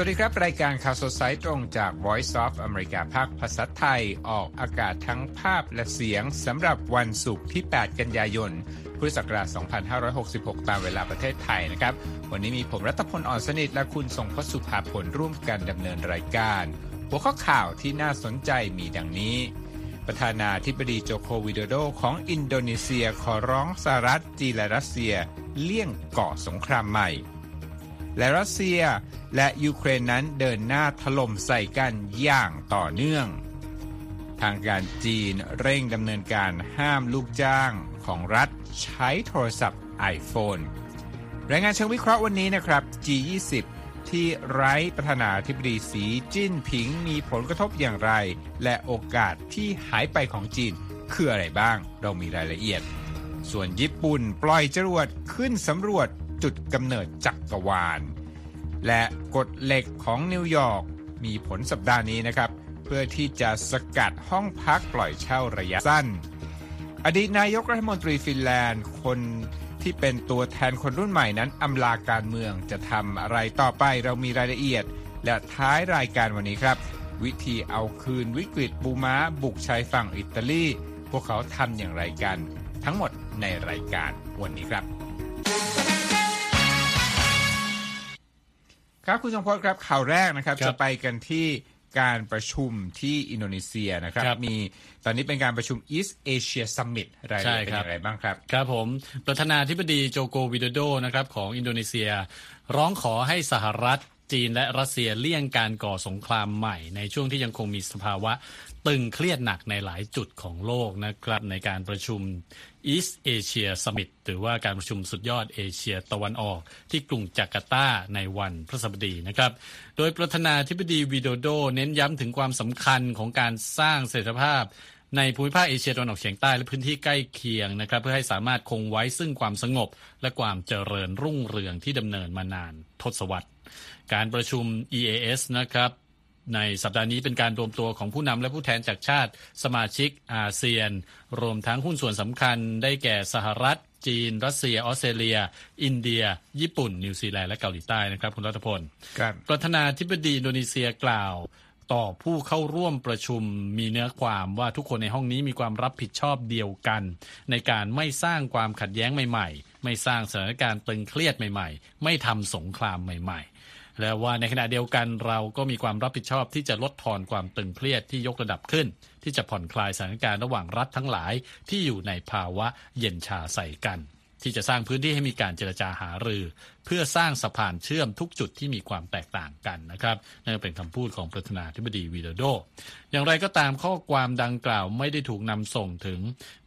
วัสดีครับ รายการข่าวสดสายตรงจาก Voice of America ภาคภาษาไทยออกอากาศทั้งภาพและเสียงสำหรับวันศุกร์ที่ 8 กันยายน พุทธศักราช 2566 ตามเวลาประเทศไทยนะครับ วันนี้มีผมรัตพลอ่อนสนิทและคุณทรงพสุภาผลร่วมกันดำเนินรายการ หัวข้อข่าวที่น่าสนใจมีดังนี้ ประธานาธิบดีโจโควิโดโดของอินโดนีเซียขอร้องสหรัฐจีนและรัสเซีย เลี่ยงก่อสงครามใหม่ และรัสเซีย และยูเครนนั้นเดินหน้าถล่มใส่กันอย่างต่อเนื่อง ทางการจีนเร่งดำเนินการห้ามลูกจ้างของรัฐใช้โทรศัพท์ iPhone รายงานเชิงวิเคราะห์วันนี้นะครับ G20 ที่ไร้ประธานาธิบดีสีจิ้นผิงมีผลกระทบอย่างไร และโอกาสที่หายไปของจีนคืออะไรบ้าง เรามีรายละเอียด ส่วนญี่ปุ่นปล่อยจรวดขึ้นสำรวจ จุดกำเนิดจักรวาล และกฎเหล็กของนิวยอร์กมีผลสัปดาห์นี้นะครับ เพื่อที่จะสกัดห้องพักปล่อยเช่าระยะสั้น อดีตนายกรัฐมนตรีฟินแลนด์ คนที่เป็นตัวแทนคนรุ่นใหม่นั้นอำลาการเมืองจะทำอะไรต่อไปเรามีรายละเอียด และท้ายรายการวันนี้ครับ วิธีเอาคืนวิกฤตบูม้าบุกชายฝั่งอิตาลี พวกเขาทำอย่างไรกัน ทั้งหมดในรายการวันนี้ครับ ครับคุณจงพจน์ครับข่าวแรกนะครับครับจะไปกันที่การประชุมที่อินโดนีเซียนะครับครับมีตอนนี้เป็นการประชุม East Asia Summit รายละเอียดเป็นใช่ครับอย่างไรบ้างครับ ครับผม ประธานาธิบดีโจโกวิโดโดนะครับของอินโดนีเซีย ร้องขอให้สหรัฐ จีนและรัสเซียเลี่ยงการก่อสงครามใหม่ ในช่วงที่ยังคงมีสภาวะตึงเครียดหนักในหลายจุดของโลกนะครับในการประชุม East Asia Summit หรือว่าการประชุมสุดยอดเอเชียตะวันออก ที่กรุงจาการ์ตาในวันพฤหัสบดีนะครับ โดยประธานาธิบดีวิโดโด เน้นย้ำถึงความสำคัญของการสร้างเสถียรภาพในภูมิภาคเอเชียตะวันออกเฉียงใต้และพื้นที่ใกล้เคียงนะครับ เพื่อให้สามารถคงไว้ซึ่งความสงบและความเจริญรุ่งเรืองที่ดำเนินมานานทศวรรษ การประชุม EAS นะครับในสัปดาห์นี้เป็นการรวมตัวของผู้นำและผู้แทนจากชาติสมาชิกอาเซียน รวมทั้งหุ้นส่วนสำคัญได้แก่สหรัฐ จีน รัสเซีย ออสเตรเลีย อินเดีย ญี่ปุ่น นิวซีแลนด์และเกาหลีใต้นะครับ คุณรัฐพลครับประธานาธิบดีอินโดนีเซียกล่าวต่อผู้เข้าร่วมประชุมมีเนื้อความว่าทุกคนในห้องนี้มีความรับผิดชอบเดียวกัน ในการไม่สร้างความขัดแย้งใหม่ ๆ ไม่สร้างสถานการณ์ตึงเครียดใหม่ ๆ ไม่ทำสงครามใหม่ ๆ และว่าในขณะเดียวกันเราก็มีความรับผิดชอบที่จะลดทอนความตึงเครียดที่ยกระดับขึ้น ที่จะผ่อนคลายสถานการณ์ระหว่างรัฐทั้งหลายที่อยู่ในภาวะเย็นชาใส่กัน ที่จะสร้างพื้นที่ให้มีการเจรจาหารือ เพื่อสร้างสะพานเชื่อมทุกจุดที่มีความแตกต่างกันนะครับนั่นเป็นคำพูดของประธานาธิบดีวีโดโด อย่างไรก็ตามข้อความดังกล่าวไม่ได้ถูกนำส่งถึง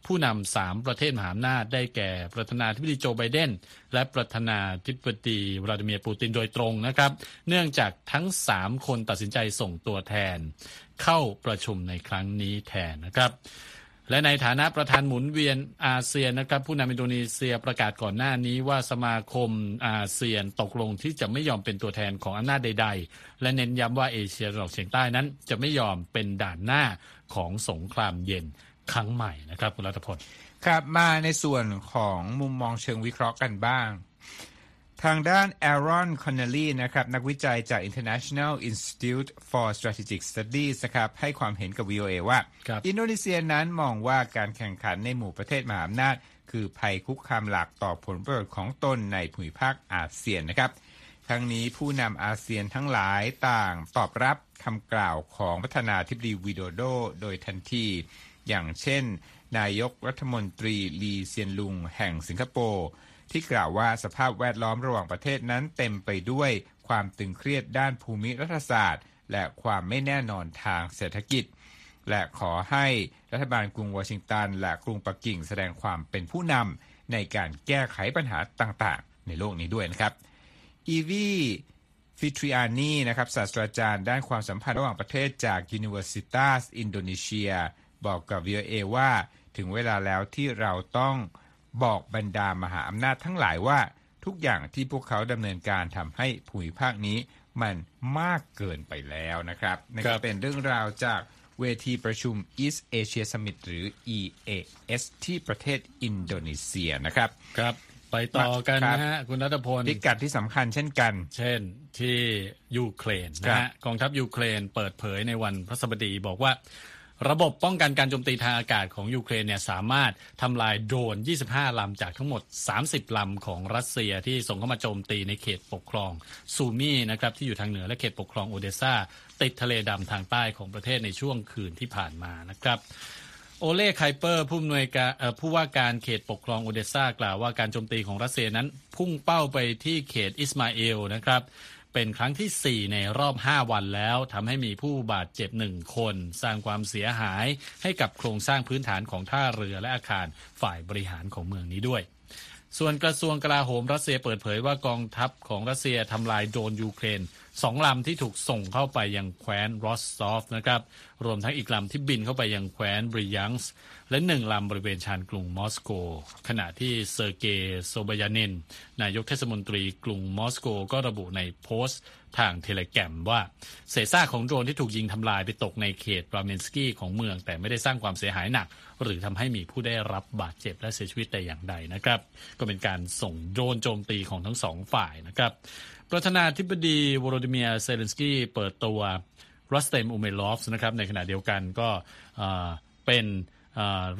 ผู้นำสามประเทศมหาอำนาจได้แก่ประธานาธิบดีโจไบเดน และประธานาธิบดีวลาดิเมียร์ปูตินโดยตรงนะครับ เนื่องจากทั้งสามคนตัดสินใจส่งตัวแทน เข้าประชุมในครั้งนี้แทนนะครับ และในฐานะประธานหมุนเวียนอาเซียนนะครับ ผู้นำอินโดนีเซียประกาศก่อนหน้านี้ว่าสมาคมอาเซียนตกลงที่จะไม่ยอมเป็นตัวแทนของอำนาจใด ๆ และเน้นย้ำว่าเอเชียตะวันออกเฉียงใต้นั้น จะไม่ยอมเป็นด่านหน้าของสงครามเย็นครั้งใหม่นะครับคุณรัฐพลครับมาในส่วนของมุมมองเชิงวิเคราะห์กันบ้าง ทางด้าน Aaron Connelly นะครับนักวิจัยจาก International Institute for Strategic Studies นะครับให้ความเห็นกับ VOA ว่าครับอินโดนีเซียนั้นมองว่าการแข่งขันในหมู่ประเทศมหาอำนาจ คือภัยคุกคามหลักต่อผลประโยชน์ของตนในภูมิภาคอาเซียนนะครับ ทั้งนี้ผู้นำอาเซียนทั้งหลายต่างตอบรับคำกล่าวของประธานาธิบดีวิโดโด โดยทันที อย่างเช่น นายกรัฐมนตรีลีเซียนลุง แห่งสิงคโปร์ ที่กล่าวว่าสภาพแวดล้อมระหว่างประเทศนั้นเต็มไปด้วยความตึงเครียดด้านภูมิรัฐศาสตร์ และความไม่แน่นอนทางเศรษฐกิจ และขอให้รัฐบาลกรุงวอชิงตัน และกรุงปักกิ่งแสดงความเป็นผู้นำในการแก้ไขปัญหาต่างๆ ในโลกนี้ด้วยนะครับอีวีฟิทริอานีนะครับศาสตราจารย์ด้านความสัมพันธ์ระหว่างประเทศจาก Universitas Indonesia บอกกับ VOA ว่าถึงเวลาแล้วที่เราต้อง บอกบรรดามหาอำนาจทั้งหลายว่าทุกอย่างที่พวกเขาดำเนินการทำให้ภูมิภาคนี้มันมากเกินไปแล้วนะครับนั่นครัก็บเป็นเรื่องราวจากเวทีประชุม East Asia Summit หรือ EAS ที่ประเทศอินโดนีเซียนะครับ ครับ ไปต่อกันนะฮะ คุณรัฐพลพิกัดที่สำคัญเช่นกัน เช่นที่ยูเครนนะฮะกองทัพยูเครนเปิดเผยในวันพฤหัสบดีบอกว่า ระบบป้องกันการโจมตีทางอากาศของยูเครนเนี่ยสามารถทำลายโดรน 25 ลำจากทั้งหมด 30 ลำของรัสเซียที่ส่งเข้ามาโจมตีในเขตปกครองซูมีนะครับที่อยู่ทางเหนือและเขตปกครองโอเดซาติดทะเลดำทางใต้ของประเทศในช่วงคืนที่ผ่านมานะครับโอเล่ไคเปอร์ผู้อำนวยการผู้ว่าการเขตปกครองโอเดซากล่าวว่าการโจมตีของรัสเซียนั้น พุ่งเป้าไปที่เขตอิสมาเอลนะครับ เป็นครั้งที่ 4 ในรอบ 5 วันแล้วทำให้มีผู้บาดเจ็บหนึ่งคน สร้างความเสียหายให้กับโครงสร้างพื้นฐานของท่าเรือและอาคารฝ่ายบริหารของเมืองนี้ด้วย ส่วนกระทรวงกลาโหมรัสเซียเปิดเผยว่ากองทัพของรัสเซียทำลายโดรนยูเครน สองลำที่ถูกส่งเข้าไปยังแคว้นรอสตอฟนะครับรวมทั้งอีกลำที่บินเข้าไปยังแคว้นบรียานสค์และหนึ่งลำบริเวณชานกรุงมอสโก ขณะที่เซอร์เกย์โซบยานิน นายกเทศมนตรีกรุงมอสโกก็ระบุในโพสต์ทางเทเลแกรมว่าเศษซากของโดรนที่ถูกยิงทำลายไปตกในเขตราเมนสกี้ของเมือง แต่ไม่ได้สร้างความเสียหายหนัก หรือทำให้มีผู้ได้รับบาดเจ็บและเสียชีวิตแต่อย่างใดนะครับ ก็เป็นการส่งโดรนโจมตีของทั้งสองฝ่ายนะครับ ประธานาธิบดีโวโลดิเมียร์ เซเลนสกี้เปิดตัวรัสเตมอุเมลอฟส์นะครับในขณะเดียวกันก็เป็น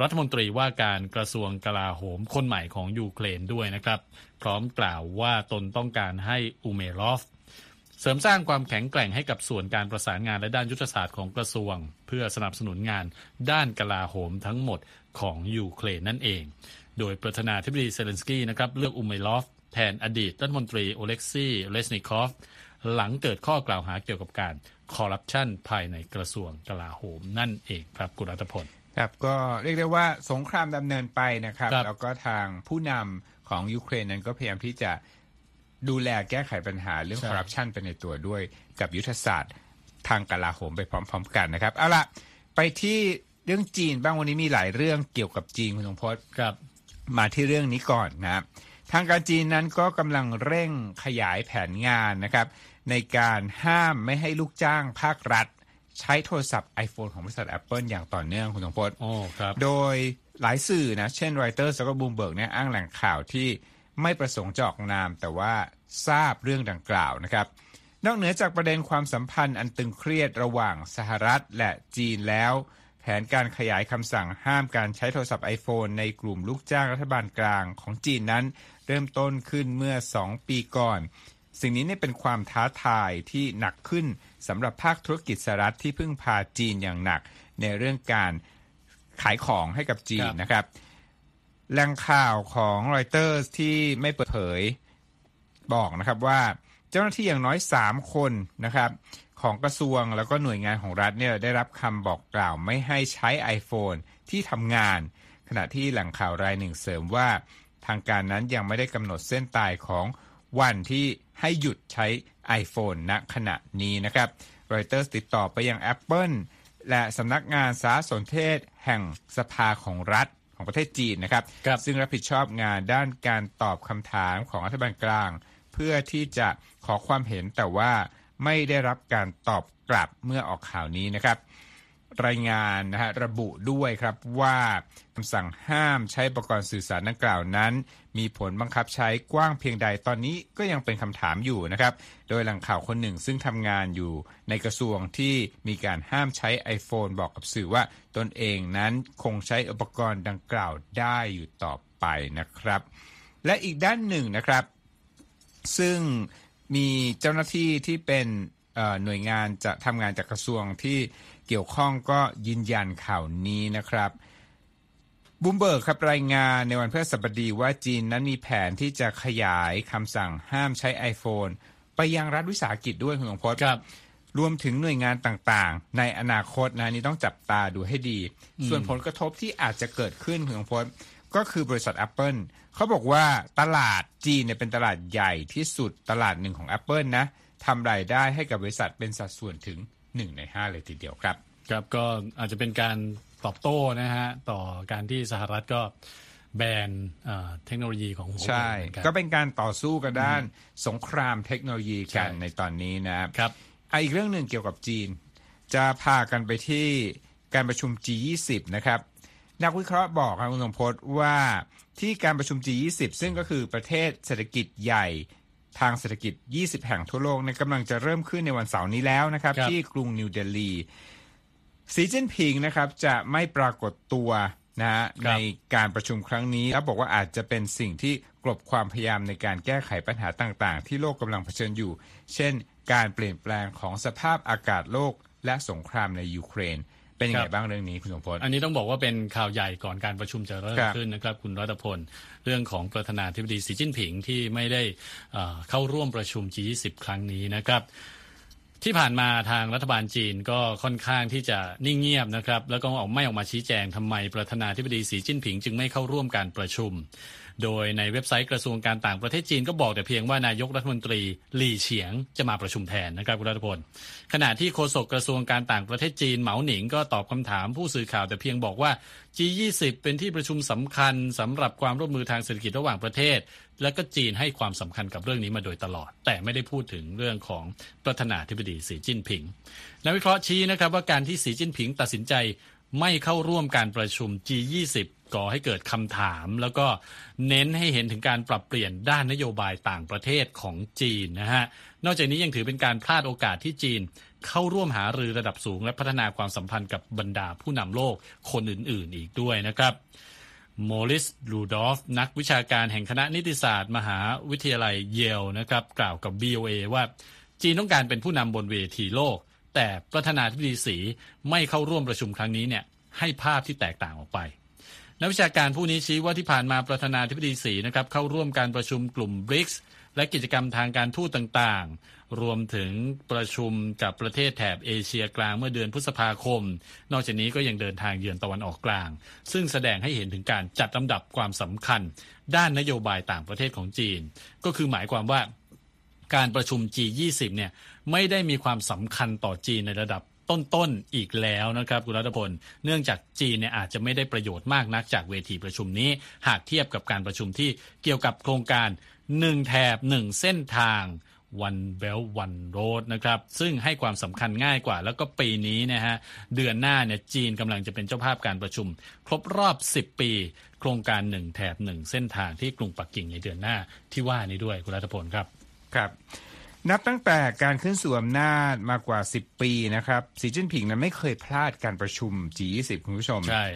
รัฐมนตรีว่าการกระทรวงกลาโหมคนใหม่ของยูเครนด้วยนะครับ พร้อมกล่าวว่าตนต้องการให้อุเมลอฟเสริมสร้างความแข็งแกร่งให้กับส่วนการประสานงานและด้านยุทธศาสตร์ของกระทรวง เพื่อสนับสนุนงานด้านกลาโหมทั้งหมดของยูเครนนั่นเอง โดยประธานาธิบดีเซเลนสกี้นะครับเลือกอูเมรอฟ แทนอดีตรัฐมนตรีโอเล็กซี่เรซนิคอฟหลังเกิดข้อกล่าวหาเกี่ยวกับการคอร์รัปชันภายในกระทรวงกลาโหมนั่นเองครับคุณรัตพลครับก็เรียกได้ว่าสงครามดำเนินไปนะครับครับแล้วก็ทางผู้นำของยูเครนนั้นก็พยายามที่จะดูแลแก้ไขปัญหาเรื่องใช่คอร์รัปชันไปในตัวด้วย กับยุทธศาสตร์ทางกลาโหมไปพร้อม ๆ กันนะครับเอาละไปที่เรื่องจีนบ้างวันนี้มีหลายเรื่องเกี่ยวกับจีนคุณสมพศครับ มาที่เรื่องนี้ก่อนนะครับ ทางการจีนนั้นก็กำลังเร่งขยายแผนงานนะครับ ในการห้ามไม่ให้ลูกจ้างภาครัฐ ใช้โทรศัพท์ iPhone ของบริษัท Apple อย่างต่อเนื่องคุณสมพศโอ้ครับโดยหลายสื่อนะ เช่น Reuters แล้วก็ Bloomberg เนี่ยอ้างแหล่งข่าวที่ไม่ประสงค์จะออกนาม แต่ว่าทราบเรื่องดังกล่าวนะครับ นอกเหนือจากประเด็นความสัมพันธ์อันตึงเครียดระหว่างสหรัฐและจีนแล้ว แผนการขยายคำสั่งห้ามการใช้โทรศัพท์ iPhone ในกลุ่มลูกจ้างรัฐบาลกลางของจีนนั้น เริ่มต้นขึ้นเมื่อ 2 ปีก่อน สิ่งนี้เนี่ยเป็นความท้าทายที่หนักขึ้นสำหรับภาคธุรกิจสหรัฐที่พึ่งพาจีนอย่างหนัก ในเรื่องการขายของให้กับจีนครับนะครับแหล่งข่าวของ Reuters ที่ไม่เปิดเผยบอกนะครับว่าเจ้าหน้าที่อย่างน้อย 3 คนนะครับของกระทรวงแล้วก็หน่วยงานของรัฐเนี่ยได้รับคำบอกกล่าวไม่ให้ใช้ iPhone ที่ทำงาน ขณะที่แหล่งข่าวรายหนึ่งเสริมว่า ทางการนั้นยังไม่ได้กำหนดเส้นตายของวันที่ให้หยุดใช้ iPhone ณขณะนี้นะครับ Reuters ติดต่อไปยัง Apple และสำนักงานสารสนเทศแห่งสภาของรัฐของประเทศจีนนะครับครับซึ่งรับผิดชอบงานด้านการตอบคำถามของรัฐบาลกลาง เพื่อที่จะขอความเห็นแต่ว่าไม่ได้รับการตอบกลับเมื่อออกข่าวนี้นะครับ รายงานนะฮะระบุด้วยครับว่าคำสั่งห้ามใช้อุปกรณ์สื่อสารดังกล่าวนั้น มีผลบังคับใช้กว้างเพียงใดตอนนี้ก็ยังเป็นคำถามอยู่นะครับ โดยหล่งข่าวคนหนึ่งซึ่งทำงานอยู่ในกระทรวงที่มีการห้ามใช้ iPhone บอกกับสื่อว่าตนเองนั้นคงใช้อุปกรณ์ดังกล่าวได้อยู่ต่อไปนะครับ และอีกด้านหนึ่งนะครับ ซึ่งมีเจ้าหน้าที่ที่เป็น หน่วยงานจะทำงานจากกระทรวงที่เกี่ยวข้องก็ยืนยันข่าวนี้นะครับบูมเบิร์กครับรายงานในวันพฤหัสบดีว่าจีนนั้นมีแผนที่จะขยายคำสั่งห้ามใช้ iPhone ไปยังรัฐวิสาหกิจด้วยคุณสงพจน์ครับรวมถึงหน่วยงานต่างๆ ในอนาคตนะนี่ต้องจับตาดูให้ดี ส่วนผลกระทบที่อาจจะเกิดขึ้นคุณสงพจน์ก็คือบริษัท Apple เขาบอกว่าตลาดจีนเนี่ยเป็นตลาดใหญ่ที่สุดตลาดหนึ่งของ Apple นะ ทำรายได้ให้กับบริษัทเป็นสัดส่วนถึง 1 ใน 5 เลยทีเดียวครับ ครับก็อาจจะเป็นการตอบโต้นะฮะต่อการที่สหรัฐก็แบนเอ่อเทคโนโลยีของหัวเว่ยใช่เหมือนกันก็เป็นการต่อสู้กันด้านสงครามเทคโนโลยีกันใช่ในตอนนี้นะครับครับอะอีกเรื่องหนึ่งเกี่ยวกับจีน จะพากันไปที่การประชุม G20 นะครับ นักวิเคราะห์บอกครับคุณสมพศว่าที่การประชุม G20 ซึ่งก็คือประเทศเศรษฐกิจใหญ่ ทางเศรษฐกิจ 20 แห่งทั่วโลกในกำลังจะเริ่มขึ้นในวันเสาร์นี้แล้วนะครับครับที่กรุงนิวเดลีสีจิ้นผิงนะครับจะไม่ปรากฏตัวนะฮะในการประชุมครั้งนี้แล้วบอกว่าอาจจะเป็นสิ่งที่กลบความพยายามในการแก้ไขปัญหาต่าง ๆ ที่โลกกำลังเผชิญอยู่ เช่น การเปลี่ยนแปลงของสภาพอากาศโลกและสงครามในยูเครน เป็นยังไงบ้างเรื่องนี้คุณสมพลอันนี้ต้องบอกว่าเป็นข่าวใหญ่ก่อนการประชุมจะเริ่มครับขึ้นนะครับคุณรัตพลเรื่องของประธานาธิบดีสีจิ้นผิงที่ไม่ได้เอ่อเข้าร่วมประชุม G20 ครั้งนี้นะครับที่ผ่านมาทางรัฐบาลจีนก็ค่อนข้างที่จะนิ่งเงียบนะครับ แล้วก็ออกไม่ออกมาชี้แจงทำไมประธานาธิบดีสีจิ้นผิง จึงไม่เข้าร่วมการประชุม โดยในเว็บไซต์กระทรวงการต่างประเทศจีนก็บอกแต่เพียงว่านายกรัฐมนตรีหลี่เฉียงจะมาประชุมแทนนะครับคุณรัตพลขณะที่โฆษกกระทรวงการต่างประเทศจีนเหมาหนิงก็ตอบคำถามผู้สื่อข่าวแต่เพียงบอกว่า G20 เป็นที่ประชุมสำคัญสำหรับความร่วมมือทางเศรษฐกิจระหว่างประเทศ และก็จีนให้ความสำคัญกับเรื่องนี้มาโดยตลอด แต่ไม่ได้พูดถึงเรื่องของประธานาธิบดีสีจิ้นผิงนักวิเคราะห์ชี้นะครับว่าการที่สีจิ้นผิงตัดสินใจไม่เข้าร่วมการประชุม G20 ก่อให้เกิดคำถาม แล้วก็เน้นให้เห็นถึงการปรับเปลี่ยนด้านนโยบายต่างประเทศของจีนนะฮะนอกจากนี้ยังถือเป็นการพลาดโอกาสที่จีนเข้าร่วมหารือระดับสูง และพัฒนาความสัมพันธ์กับบรรดาผู้นำโลกคนอื่นๆ อีกด้วยนะครับโมลิสลูดอฟนักวิชาการแห่งคณะนิติศาสตร์ มหาวิทยาลัยเยลนะครับ กล่าวกับ BOA ว่าจีนต้องการเป็นผู้นำบนเวทีโลก แต่ประธานาธิบดีสีไม่เข้าร่วมประชุมครั้งนี้เนี่ยให้ภาพที่แตกต่างออกไป นักวิชาการผู้นี้ชี้ว่าที่ผ่านมาประธานาธิบดีสีนะครับเข้าร่วมการประชุมกลุ่ม BRICS และกิจกรรมทางการทูตต่างๆ รวมถึงประชุมกับประเทศแถบเอเชียกลางเมื่อเดือนพฤษภาคม นอกจากนี้ก็ยังเดินทางเยือนตะวันออกกลาง ซึ่งแสดงให้เห็นถึงการจัดลำดับความสำคัญ ด้านนโยบายต่างประเทศของจีน ก็คือหมายความว่าการประชุม G20 เนี่ยไม่ได้มีความสำคัญต่อจีนในระดับ ต้นๆอีกแล้วนะครับคุณรัตพลเนื่องจากจีนเนี่ยอาจจะไม่ได้ประโยชน์มากนักจากเวทีประชุมนี้ หากเทียบกับการประชุมที่เกี่ยวกับโครงการ1แถบ1เส้นทาง One Belt One Road นะครับ ซึ่งให้ความสำคัญง่ายกว่า แล้วก็ปีนี้นะฮะ เดือนหน้าเนี่ยจีนกำลังจะเป็นเจ้าภาพการประชุม ครบรอบ 10 ปี โครงการ1แถบ1เส้นทางที่กรุงปักกิ่งในเดือนหน้าที่ว่านี้ด้วยคุณรัตพลครับ ครับ นับตั้งแต่การขึ้นสู่อำนาจมากว่า 10 ปีนะครับสีจิ้นผิงนั้นไม่เคยพลาดการประชุม G20 คุณผู้ชมใช่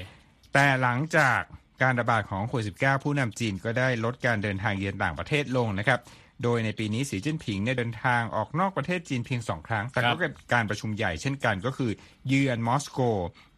แต่หลังจากการระบาดของโควิด -19 ผู้นำจีนก็ได้ลดการเดินทางเยือนต่างประเทศลงนะครับ โดยในปีนี้สีจิ้นผิงเนี่ยเดินทางออกนอกประเทศจีนเพียงสองครั้ง แต่ครัก็บเป็นการประชุมใหญ่เช่นกันก็คือเยือนมอสโก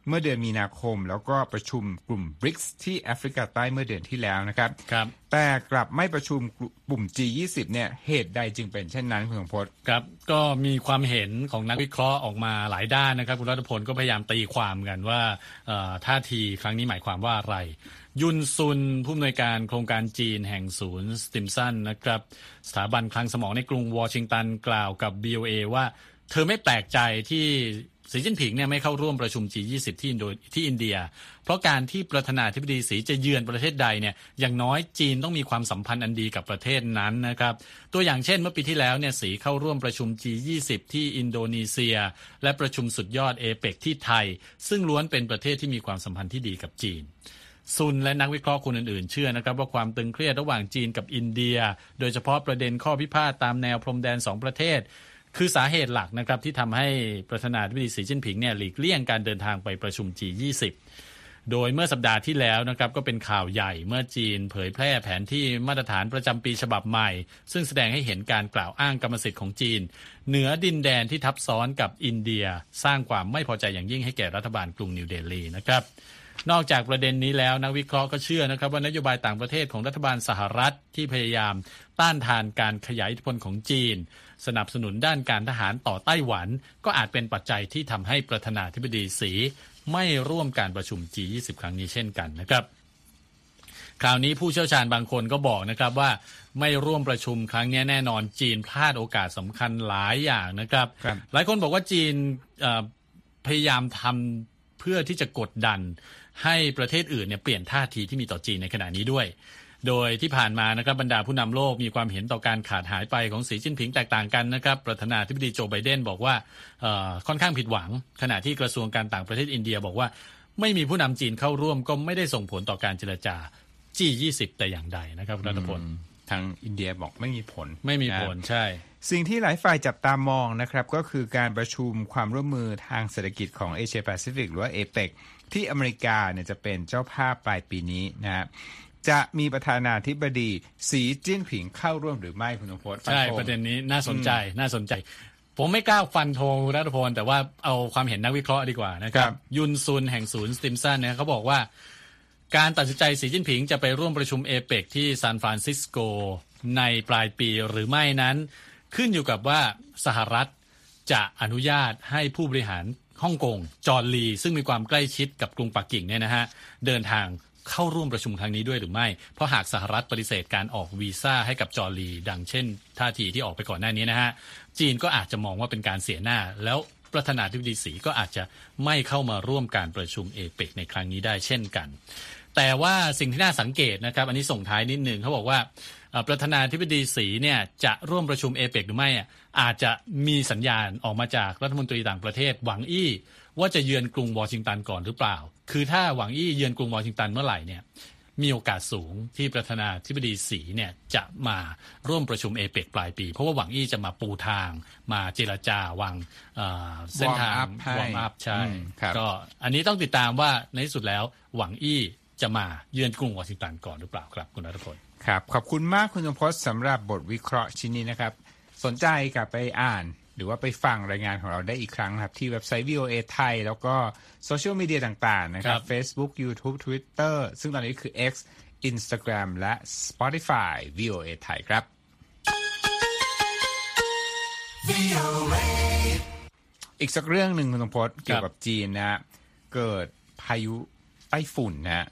เมื่อเดือนมีนาคม แล้วก็ประชุมกลุ่ม BRICS ที่แอฟริกาใต้เมื่อเดือนที่แล้วนะครับครับ แต่กลับไม่ประชุมกลุ่ม G20 เนี่ยเหตุใดจึงเป็นเช่นนั้นคุณสมพศครับก็มีความเห็นของนักวิเคราะห์ออกมาหลายด้านนะครับ คุณรัตพลก็พยายามตีความกันว่าเอ่อท่าทีครั้งนี้หมายความว่าอะไรยุนซุนผู้อำนวยการโครงการจีนแห่งศูนย์สติมสันนะครับสถาบันคลังสมองในกรุงวอชิงตันกล่าวกับ BOA ว่า เธอไม่แปลกใจที่ สีจิ้นผิงเนี่ยไม่เข้าร่วมประชุม G20 ที่อินโดที่อินเดีย เพราะการที่ประธานาธิบดีสีจะเยือนประเทศใดเนี่ยอย่างน้อยจีนต้องมีความสัมพันธ์อันดีกับประเทศนั้นนะครับ ตัวอย่างเช่นเมื่อปีที่แล้วเนี่ยสีเข้าร่วมประชุม G20 ที่อินโดนีเซีย และประชุมสุดยอดเอเปกที่ไทย ซึ่งล้วนเป็นประเทศที่มีความสัมพันธ์ที่ดีกับจีนซุนและนักวิเคราะห์คนอื่นๆ เชื่อนะครับว่าความตึงเครียดระหว่างจีนกับอินเดีย โดยเฉพาะประเด็นข้อพิพาทตามแนวพรมแดนสองประเทศ คือสาเหตุหลักนะครับที่ทำให้ประธานาธิบดีสีจิ้นผิงเนี่ยหลีกเลี่ยงการเดินทางไปประชุม G20 โดยเมื่อสัปดาห์ที่แล้วนะครับก็เป็นข่าวใหญ่เมื่อจีนเผยแพร่แผนที่มาตรฐานประจำปีฉบับใหม่ ซึ่งแสดงให้เห็นการกล่าวอ้างกรรมสิทธิ์ของจีน เหนือดินแดนที่ทับซ้อนกับอินเดีย สร้างความไม่พอใจอย่างยิ่งให้แก่รัฐบาลกรุงนิวเดลีนะครับนอกจากประเด็นนี้แล้วนักวิเคราะห์ก็เชื่อนะครับว่านโยบายต่างประเทศของรัฐบาลสหรัฐที่พยายามต้านทานการขยายอิทธิพลของจีน สนับสนุนด้านการทหารต่อไต้หวัน ก็อาจเป็นปัจจัยที่ทำให้ประธานาธิบดีสีไม่ร่วมการประชุม G20 ครั้งนี้เช่นกันนะครับ คราวนี้ผู้เชี่ยวชาญบางคนก็บอกนะครับว่าไม่ร่วมประชุมครั้งนี้แน่นอนจีนพลาดโอกาสสำคัญหลายอย่างนะครับครับหลายคนบอกว่าจีนเอ่อพยายามทำเพื่อที่จะกดดันให้ประเทศอื่นเนี่ยเปลี่ยนท่าทีที่มีต่อจีนในขณะนี้ด้วย โดยที่ผ่านมานะครับบรรดาผู้นำโลกมีความเห็นต่อการขาดหายไปของสีจิ้นผิงแตกต่างกันนะครับประธานาธิบดีโจไบเดนบอกว่าเอ่อค่อนข้างผิดหวัง ขณะที่กระทรวงการต่างประเทศอินเดียบอกว่า ไม่มีผู้นำจีนเข้าร่วมก็ไม่ได้ส่งผลต่อการเจรจา G20 แต่อย่างใดนะครับคุณรัฐพลทางอินเดียบอกไม่มีผลไม่มีผลนะใช่ สิ่งที่หลายฝ่ายจับตามองนะครับ ก็คือการประชุมความร่วมมือทางเศรษฐกิจของเอเชียแปซิฟิกหรือว่าเอเปกที่อเมริกาเนี่ยจะเป็นเจ้าภาพปลายปีนี้นะฮะ จะมีประธานาธิบดีสีจิ้นผิงเข้าร่วมหรือไม่คุณนพจน์ใช่ฟันธงประเด็นนี้น่าสนใจน่าสนใจ ผมไม่กล้าฟันธงคุณรัฐพลแต่ว่าเอาความเห็นนักวิเคราะห์ดีกว่านะครัครับบยุนซุนแห่งศูนย์สติมสันเนี่ยเขาบอกว่า การตัดสินใจสีจิ้นผิงจะไปร่วมประชุมเอเปกที่ซานฟรานซิสโกในปลายปีหรือไม่นั้น ขึ้นอยู่กับว่าสหรัฐจะอนุญาตให้ผู้บริหารฮ่องกงจอร์นลีซึ่งมีความใกล้ชิดกับกรุงปักกิ่งเนี่ยนะฮะเดินทาง เข้าร่วมประชุมครั้งนี้ด้วยหรือไม่ เพราะหากสหรัฐปฏิเสธการออกวีซ่าให้กับจอร์ลี ดังเช่น ท่าทีที่ออกไปก่อนหน้านี้นะฮะ จีนก็อาจจะมองว่าเป็นการเสียหน้า แล้วประธานาธิบดีสีก็อาจจะไม่เข้ามาร่วมการประชุมเอเปกในครั้งนี้ได้เช่นกัน แต่ว่าสิ่งที่น่าสังเกตนะครับ อันนี้ส่งท้ายนิดหนึ่งเขาบอกว่าประธานาธิบดีสีเนี่ยจะร่วมประชุมเอเปกหรือไม่อะอาจจะมีสัญญาณออกมาจากรัฐมนตรีต่างประเทศหวังอี้ ว่าจะเยือนกรุงวอชิงตันก่อนหรือเปล่า คือถ้าหวังอี้เยือนกรุงวอชิงตันเมื่อไหร่เนี่ยมีโอกาสสูงที่ประธานาธิบดีสีเนี่ยจะมาร่วมประชุมเอเปกปลายปี เพราะว่าหวังอี้จะมาปูทาง มาเจรจาวางเอ่อเส้นทาง Warm up ให้ warm up ใช่อืมครับก็อันนี้ต้องติดตามว่าในที่สุดแล้วหวังอี้จะมาเยือนกรุงวอชิงตันก่อนหรือเปล่าครับ คุณรัฐพลครับ ขอบคุณมากคุณสมพศสำหรับบทวิเคราะห์ชิ้นนี้นะครับ สนใจกลับไปอ่าน หรือว่าไปฟังรายงานของเราได้อีกครั้งนะครับ ที่เว็บไซต์ VOA ไทย แล้วก็โซเชียลมีเดียต่าง ๆ นะครับครับ Facebook YouTube Twitter ซึ่งตอนนี้คือ X Instagram และ Spotify VOA ไทยครับ อีกสักเรื่องหนึ่งคุณสมพศเกี่ยวกับจีนนะฮะเกิดพายุไต้ฝุ่นนะฮะ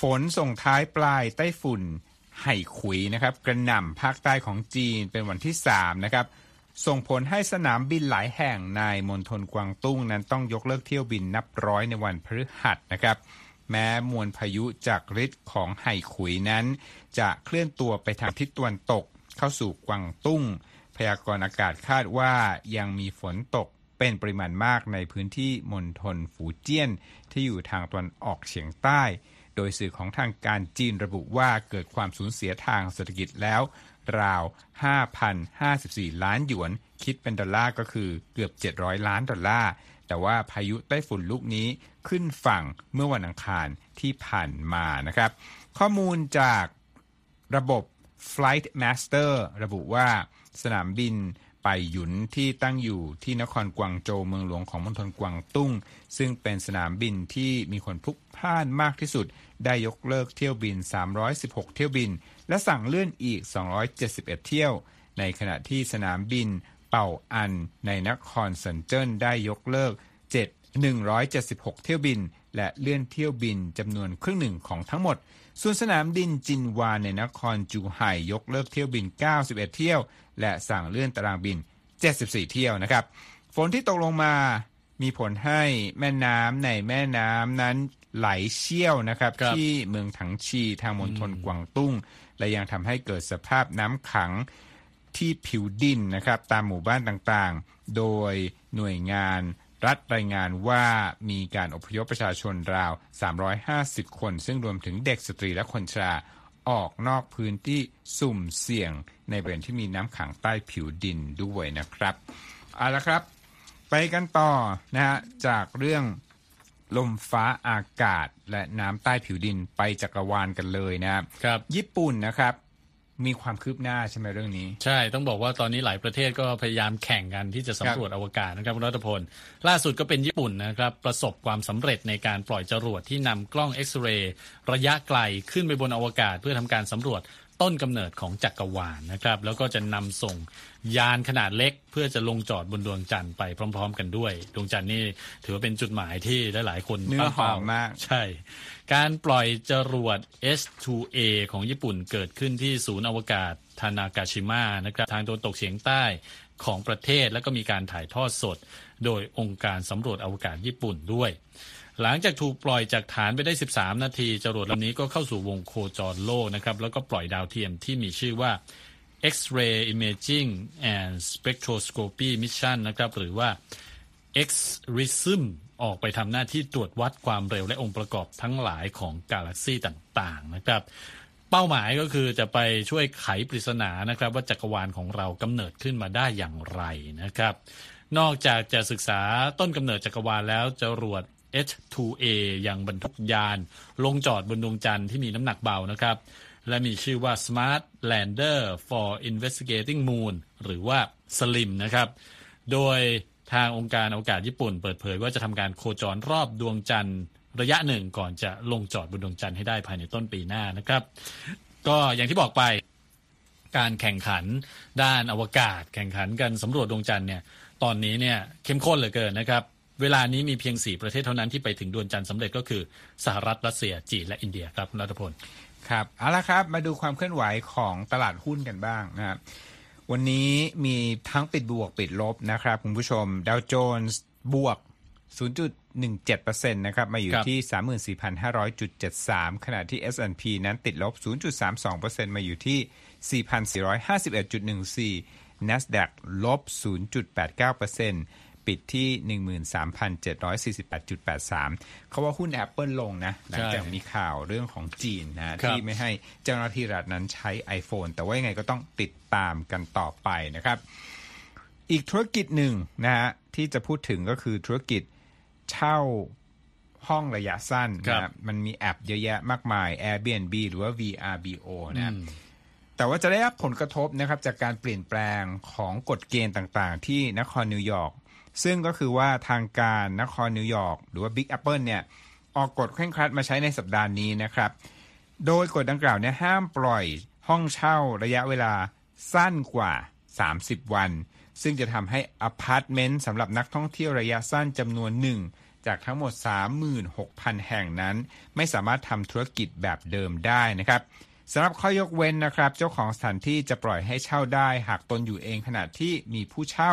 ฝนส่งท้ายปลายไต้ฝุ่นไห่ขุยนะครับ กระหน่ำภาคใต้ของจีนเป็นวันที่3นะครับ ส่งผลให้สนามบินหลายแห่งในมณฑลกวางตุ้งนั้นต้องยกเลิกเที่ยวบินนับร้อยในวันพฤหัสนะครับ แม้มวลพายุจากฤทธิ์ของไห่ขุยนั้น จะเคลื่อนตัวไปทางทิศตะวันตกเข้าสู่กวางตุ้ง พยากรณ์อากาศคาดว่ายังมีฝนตกเป็นปริมาณมากในพื้นที่มณฑลฝูเจี้ยน ที่อยู่ทางตะวันออกเฉียงใต้ โดยสื่อของทางการจีนระบุว่าเกิดความสูญเสียทางเศรษฐกิจแล้ว ราว 5,054 ล้านหยวน คิดเป็นดอลลาร์ก็คือเกือบ 700 ล้านดอลลาร์ แต่ว่าพายุไต้ฝุ่นลูกนี้ขึ้นฝั่งเมื่อวันอังคารที่ผ่านมานะครับ ข้อมูลจากระบบ Flight Master ระบุว่าสนามบิน ไปหยุนที่ตั้งอยู่ที่นครกวางโจวเมืองหลวงของมณฑลกวางตุ้ง ซึ่งเป็นสนามบินที่มีคนพลุกพล่านมากที่สุด ได้ยกเลิกเที่ยวบิน 316 เที่ยวบิน และสั่งเลื่อนอีก 271 เที่ยว ในขณะที่สนามบินเป่าอันในนครเซินเจิ้นได้ยกเลิก 7 176 เที่ยวบิน และเลื่อนเที่ยวบินจำนวนครึ่งหนึ่งของทั้งหมด ส่วนสนามบินจินวานในนครจูไห่ยกเลิกเที่ยวบิน 91 เที่ยว และสั่งเลื่อนตารางบิน 74 เที่ยวนะครับ ฝนที่ตกลงมามีผลให้แม่น้ำในแม่น้ำนั้นไหลเชี่ยวนะครับครับที่เมืองถังชีทางมณฑลกวางตุ้ง และยังทำให้เกิดสภาพน้ำขังที่ผิวดินนะครับตามหมู่บ้านต่างๆ โดยหน่วยงาน รัฐรายงานว่ามีการอพยพประชาชนราว 350 คน ซึ่งรวมถึงเด็กสตรีและคนชราออกนอกพื้นที่สุ่มเสี่ยง ในบริเวณที่มีน้ำขังใต้ผิวดินด้วยนะครับเอาละครับ ไปกันต่อนะฮะจากเรื่องลมฟ้าอากาศและน้ำใต้ผิวดินไปจักรวาลกันเลยนะครับครับญี่ปุ่นนะครับ มีความคืบหน้าใช่ไหมเรื่องนี้ ใช่ต้องบอกว่าตอนนี้หลายประเทศก็พยายามแข่งกันที่จะสำรวจอวกาศนะครับคุณรัตพล ล่าสุดก็เป็นญี่ปุ่นนะครับ ประสบความสำเร็จในการปล่อยจรวดที่นำกล้องเอ็กซเรย์ระยะไกลขึ้นไปบนอวกาศ เพื่อทำการสำรวจต้นกำเนิดของจักรวาลนะครับ แล้วก็จะนำส่งยานขนาดเล็ก เพื่อจะลงจอดบนดวงจันทร์ไปพร้อม ๆ กันด้วย ดวงจันทร์นี่ถือว่าเป็นจุดหมายที่หลายๆคนเนื้อหอมมากใช่ การปล่อยจรวด S2A ของญี่ปุ่นเกิดขึ้นที่ศูนย์อวกาศทานากาชิมะนะครับทางตะวันตกเฉียงใต้ของประเทศ แล้วก็มีการถ่ายทอดสด โดยองค์การสำรวจอวกาศญี่ปุ่นด้วย หลังจากถูกปล่อยจากฐานไปได้ 13 นาที จรวดลำนี้ก็เข้าสู่วงโคจรโลกนะครับแล้วก็ปล่อยดาวเทียมที่มีชื่อว่า X-ray Imaging and Spectroscopy Mission นะครับหรือว่า X-RISM ออกไปทำหน้าที่ตรวจวัดความเร็วและองค์ประกอบทั้งหลายของกาแล็กซีต่างๆนะครับ เป้าหมายก็คือจะไปช่วยไขปริศนานะครับ ว่าจักรวาลของเรากำเนิดขึ้นมาได้อย่างไรนะครับ นอกจากจะศึกษาต้นกำเนิดจักรวาลแล้วจะรวด H2A ยังบรรทุกยาน ลงจอดบนดวงจันทร์ที่มีน้ำหนักเบานะครับ และมีชื่อว่า Smart Lander for Investigating Moon หรือว่า SLIM นะครับ โดย ทางองค์การอวกาศญี่ปุ่นเปิดเผยว่าจะทำการโคจรรอบดวงจันทร์ระยะหนึ่งก่อนจะลงจอดบนดวงจันทร์ให้ได้ภายในต้นปีหน้านะครับ ก็อย่างที่บอกไปการแข่งขันด้านอวกาศ แข่งขันกันสำรวจดวงจันทร์เนี่ยตอนนี้เนี่ยเข้มข้นเหลือเกินนะครับเวลานี้มีเพียง 4 ประเทศเท่านั้นที่ไปถึงดวงจันทร์สำเร็จก็คือสหรัฐรัสเซียจีนและอินเดียครับคุณรัฐพลครับเอาละครับมาดูความเคลื่อนไหวของตลาดหุ้นกันบ้างนะครับ วันนี้มีทั้งปิดบวกปิดลบนะครับคุณผู้ชมดาวโจนส์บวก 0.17%นะครับมาอยู่ที่ 34,500.73 ขณะที่ S&P นั้นติดลบ 0.32%มาอยู่ที่ 4,451.14 NASDAQ ลบ 0.89% ปิดที่ 13,748.83 เขาว่าหุ้น Apple ลงนะหลังจากมีข่าวเรื่องของจีนนะครับที่ไม่ให้เจ้าหน้าที่รัฐนั้นใช้ iPhone แต่ว่ายังไงก็ต้องติดตามกันต่อไปนะครับ อีกธุรกิจหนึ่งนะฮะที่จะพูดถึงก็คือธุรกิจเช่าห้องระยะสั้นครับนะมันมีแอปเยอะแยะมากมาย Airbnb หรือว่า VRBO นะแต่ว่าจะได้รับผลกระทบนะครับจากการเปลี่ยนแปลงของกฎเกณฑ์ต่างๆ ที่นครนิวยอร์ก ซึ่งก็คือว่าทางการนครนิวยอร์กหรือว่า Big Apple เนี่ยออกกฎเคร่งครัดมาใช้ในสัปดาห์นี้นะครับ โดยกฎดังกล่าวเนี่ยห้ามปล่อยห้องเช่าระยะเวลาสั้นกว่า 30 วัน ซึ่งจะทำให้อพาร์ตเมนต์สำหรับนักท่องเที่ยวระยะสั้นจำนวนหนึ่งจากทั้งหมด 36,000 แห่งนั้น ไม่สามารถทำธุรกิจแบบเดิมได้นะครับสำหรับข้อยกเว้นนะครับ เจ้าของสถานที่จะปล่อยให้เช่าได้ หากตนอยู่เองขณะที่มีผู้เช่า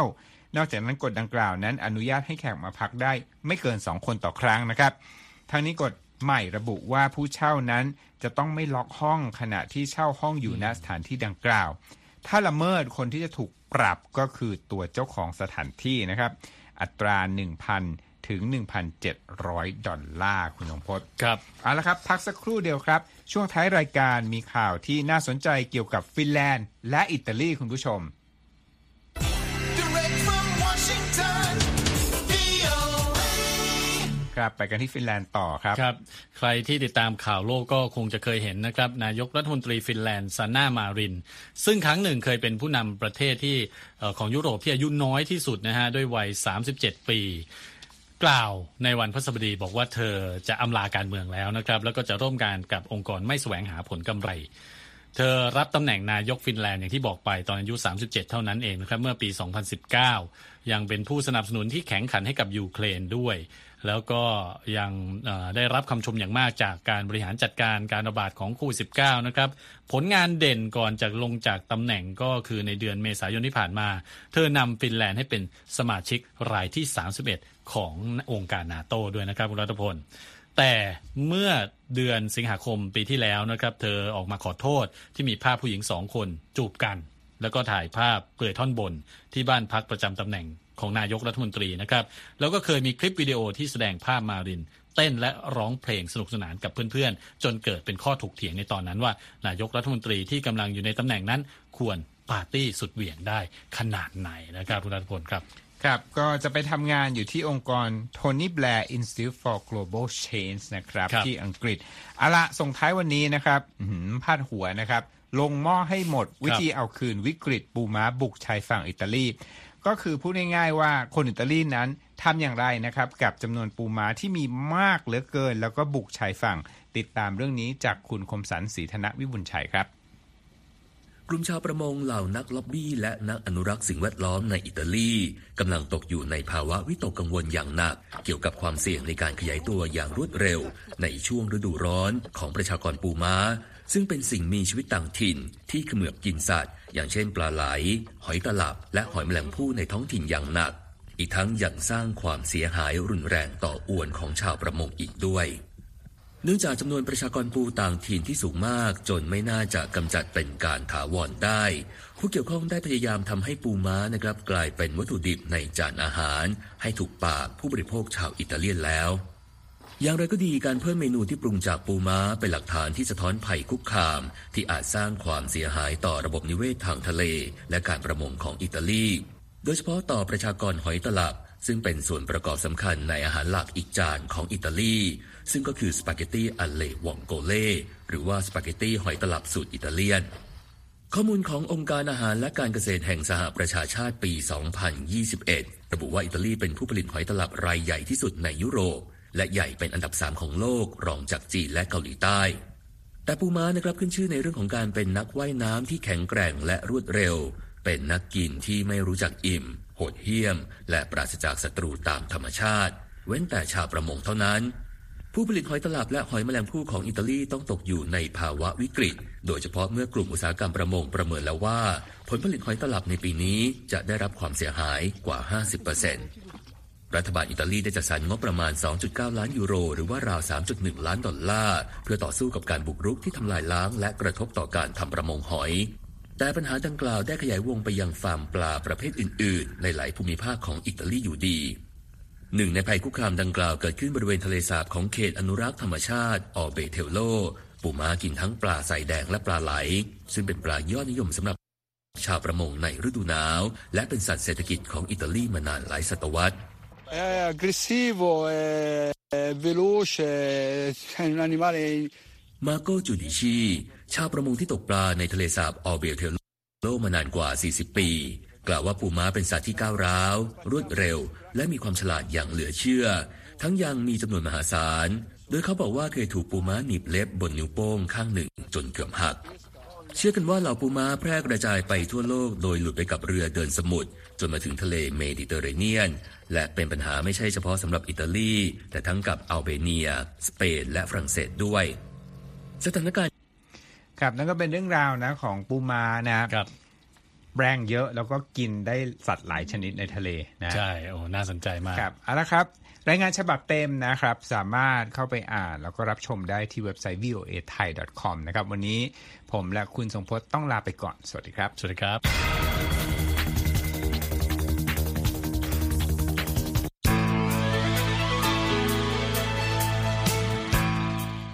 นอกจากนั้นกฎดังกล่าวนั้นอนุญาตให้แขกมาพักได้ไม่เกิน 2 คนต่อครั้งนะครับทางนี้กฎใหม่ระบุว่าผู้เช่านั้นจะต้องไม่ล็อกห้องขณะที่เช่าห้องอยู่ณสถานที่ดังกล่าว ถ้าละเมิดคนที่จะถูกปรับก็คือตัวเจ้าของสถานที่นะครับ อัตรา 1,000 ถึง 1,700 ดอลลาร์คุณนงพจน์ครับเอาละครับ พักสักครู่เดียวครับ ช่วงท้ายรายการมีข่าวที่น่าสนใจเกี่ยวกับฟินแลนด์ และอิตาลีคุณผู้ชม ครับ ไปกันที่ฟินแลนด์ต่อครับครับ ใครที่ติดตามข่าวโลกก็คงจะเคยเห็นนะครับ นายกรัฐมนตรีฟินแลนด์ซาน่ามาริน ซึ่งครั้งหนึ่งเคยเป็นผู้นำประเทศที่ของยุโรปที่อายุน้อยที่สุดนะฮะด้วยวัย 37 ปีกล่าวในวันพฤหัสบดีบอกว่าเธอจะอำลาการเมืองแล้วนะครับ แล้วก็จะร่วมงานกับองค์กรไม่แสวงหาผลกำไร เธอรับตำแหน่งนายกฟินแลนด์อย่างที่บอกไปตอนอายุ 37 เท่านั้นเองนะครับเมื่อปี 2019 ยังเป็นผู้สนับสนุนที่แข็งขันให้กับยูเครนด้วย แล้วก็ยังได้รับคำชมอย่างมากจากการบริหารจัดการการระบาดของโควิด -19 นะครับ ผลงานเด่นก่อนจากลงจากตำแหน่งก็คือในเดือนเมษายนที่ผ่านมา เธอนำฟินแลนด์ให้เป็นสมาชิกรายที่ 31 ขององค์การนาโตด้วยนะครับคุณรัตพลแต่เมื่อเดือนสิงหาคมปีที่แล้วนะครับ เธอออกมาขอโทษที่มีภาพผู้หญิงสองคนจูบกัน แล้วก็ถ่ายภาพเปลือยท่อนบนที่บ้านพักประจำตำแหน่ง ของนายกรัฐมนตรีนะครับ แล้วก็เคยมีคลิปวิดีโอที่แสดงภาพมาริน เต้นและร้องเพลงสนุกสนานกับเพื่อนๆ จนเกิดเป็นข้อถกเถียงในตอนนั้นว่า นายกรัฐมนตรีที่กำลังอยู่ในตำแหน่งนั้น ควรปาร์ตี้สุดเหวี่ยงได้ขนาดไหนนะครับคุณรัฐพลครับครับ ก็จะไปทำงานอยู่ที่องค์กร Tony Blair Institute for Global Change นะครับครับที่อังกฤษเอาละส่งท้ายวันนี้นะครับอื้อหือพาดหัวนะครับ ลงหม้อให้หมดวิธีเอาคืนวิกฤตปูม้าบุกชายฝั่งอิตาลี ก็คือพูดง่ายๆว่าคนอิตาลีนั้นทำอย่างไรนะครับ กับจำนวนปูม้าที่มีมากเหลือเกิน แล้วก็บุกชายฝั่งติดตามเรื่องนี้จากคุณคมสันศรีธนวิบุญชัยครับกลุ่มชาวประมงเหล่านักล็อบบี้และนักอนุรักษ์สิ่งแวดล้อมในอิตาลีกำลังตกอยู่ในภาวะวิตกกังวลอย่างหนัก เกี่ยวกับความเสี่ยงในการขยายตัวอย่างรวดเร็ว ในช่วงฤดูร้อนของประชากรปูม้า ซึ่งเป็นสิ่งมีชีวิตต่างถิ่นที่เขมือบกินสัตว์ อย่างเช่นปลาไหล หอยตลับ และหอยแมลงภู่ในท้องถิ่นอย่างหนัก อีกทั้งยังสร้างความเสียหายรุนแรงต่ออวนของชาวประมงอีกด้วย เนื่องจากจำนวนประชากรปูต่างถิ่นที่สูงมาก จนไม่น่าจะกำจัดเป็นการถาวรได้ ผู้เกี่ยวข้องได้พยายามทำให้ปูม้านะครับกลายเป็นวัตถุดิบในจานอาหาร ให้ถูกปากผู้บริโภคชาวอิตาเลียนแล้ว อย่างไรก็ดีการเพิ่มเมนูที่ปรุงจากปูม้าเป็นหลักฐานที่สะท้อนภัยคุกคาม ที่อาจสร้างความเสียหายต่อระบบนิเวศทางทะเล และการประมงของอิตาลี โดยเฉพาะต่อประชากรหอยตลับ ซึ่งเป็นส่วนประกอบสำคัญในอาหารหลักอีกจานของอิตาลี ซึ่งก็คือสปาเกตตี alle vongole หรือว่าสปาเกตตีหอยตลับสูตรอิตาเลียน ข้อมูลขององค์การอาหารและการเกษตรแห่งสหประชาชาติปี 2021 ระบุว่าอิตาลีเป็นผู้ผลิตหอยตลับรายใหญ่ที่สุดในยุโรป และใหญ่เป็นอันดับ3ของโลกรองจากจีนและเกาหลีใต้ แต่ปูม้านะครับขึ้นชื่อในเรื่องของการเป็นนักว่ายน้ำที่แข็งแกร่งและรวดเร็ว เป็นนักกินที่ไม่รู้จักอิ่ม โหดเหี้ยม และปราศจากศัตรูตามธรรมชาติ เว้นแต่ชาวประมงเท่านั้น ผู้ผลิตหอยตลับและหอยแมลงภู่ของอิตาลีต้องตกอยู่ในภาวะวิกฤต โดยเฉพาะเมื่อกลุ่มอุตสาหกรรมประมงประเมินแล้วว่า ผลผลิตหอยตลับในปีนี้จะได้รับความเสียหายกว่า 50% รัฐบาลอิตาลีได้จัดสรรงบประมาณ 2.9 ล้านยูโร หรือว่าราว 3.1 ล้านดอลลาร์ เพื่อต่อสู้กับการบุกรุกที่ทำลายล้างและกระทบต่อการทำประมงหอย แต่ปัญหาดังกล่าวได้ขยายวงไปยังฟาร์มปลาประเภทอื่น ๆ ในหลายภูมิภาคของอิตาลีอยู่ดี หนึ่งในภัยคุกคามดังกล่าวเกิดขึ้นบริเวณทะเลสาบของเขตอนุรักษ์ธรรมชาติออเบเทลโล ปูม้ากินทั้งปลาใส่แดงและปลาไหล ซึ่งเป็นปลายอดนิยมสำหรับชาวประมงในฤดูหนาว และเป็นสัตว์เศรษฐกิจของอิตาลีมานานหลายศตวรรษ È aggressivo, è, è veloce, è un animale มาโกจูดิชีชาวประมงที่ตกปลาในทะเลสาบออเบลเทลโลมานานกว่า 40 ปี กล่าวว่าปูม้าเป็นสัตว์ที่ก้าวร้าว รวดเร็ว และมีความฉลาดอย่างเหลือเชื่อ ทั้งยังมีจำนวนมหาศาล โดยเขาบอกว่าเคยถูกปูม้าหนีบเล็บบนนิ้วโป้งข้างหนึ่งจนเกือบหัก เชื่อกันว่าเหล่าปูม้าแพร่กระจายไปทั่วโลกโดยหลุดไปกับเรือเดินสมุทร จนมาถึงทะเลเมดิเตอร์เรเนียน และเป็นปัญหาไม่ใช่เฉพาะสำหรับอิตาลี แต่ทั้งกับอัลเบเนีย สเปน และฝรั่งเศสด้วย สถานการณ์ครับนั่นก็เป็นเรื่องราวนะของปูมานะครับครับแรงเยอะแล้วก็กินได้สัตว์หลายชนิดในทะเลนะใช่โอ้น่าสนใจมากครับเอาละครับ รายงานฉบับเต็มนะครับ สามารถเข้าไปอ่าน แล้วก็รับชมได้ที่เว็บไซต์ voa thai com นะครับ วันนี้ผมและคุณทรงพจน์ต้องลาไปก่อน สวัสดีครับ สวัสดีครับ